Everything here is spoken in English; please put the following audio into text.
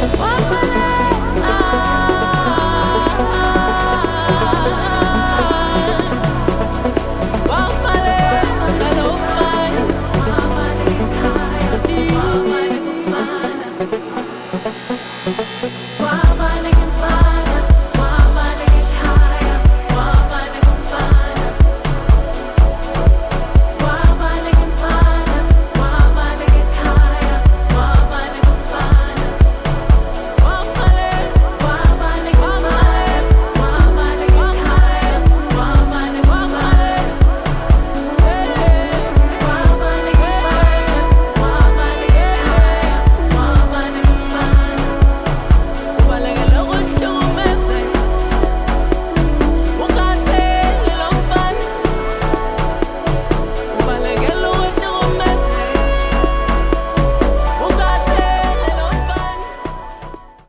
Whoa.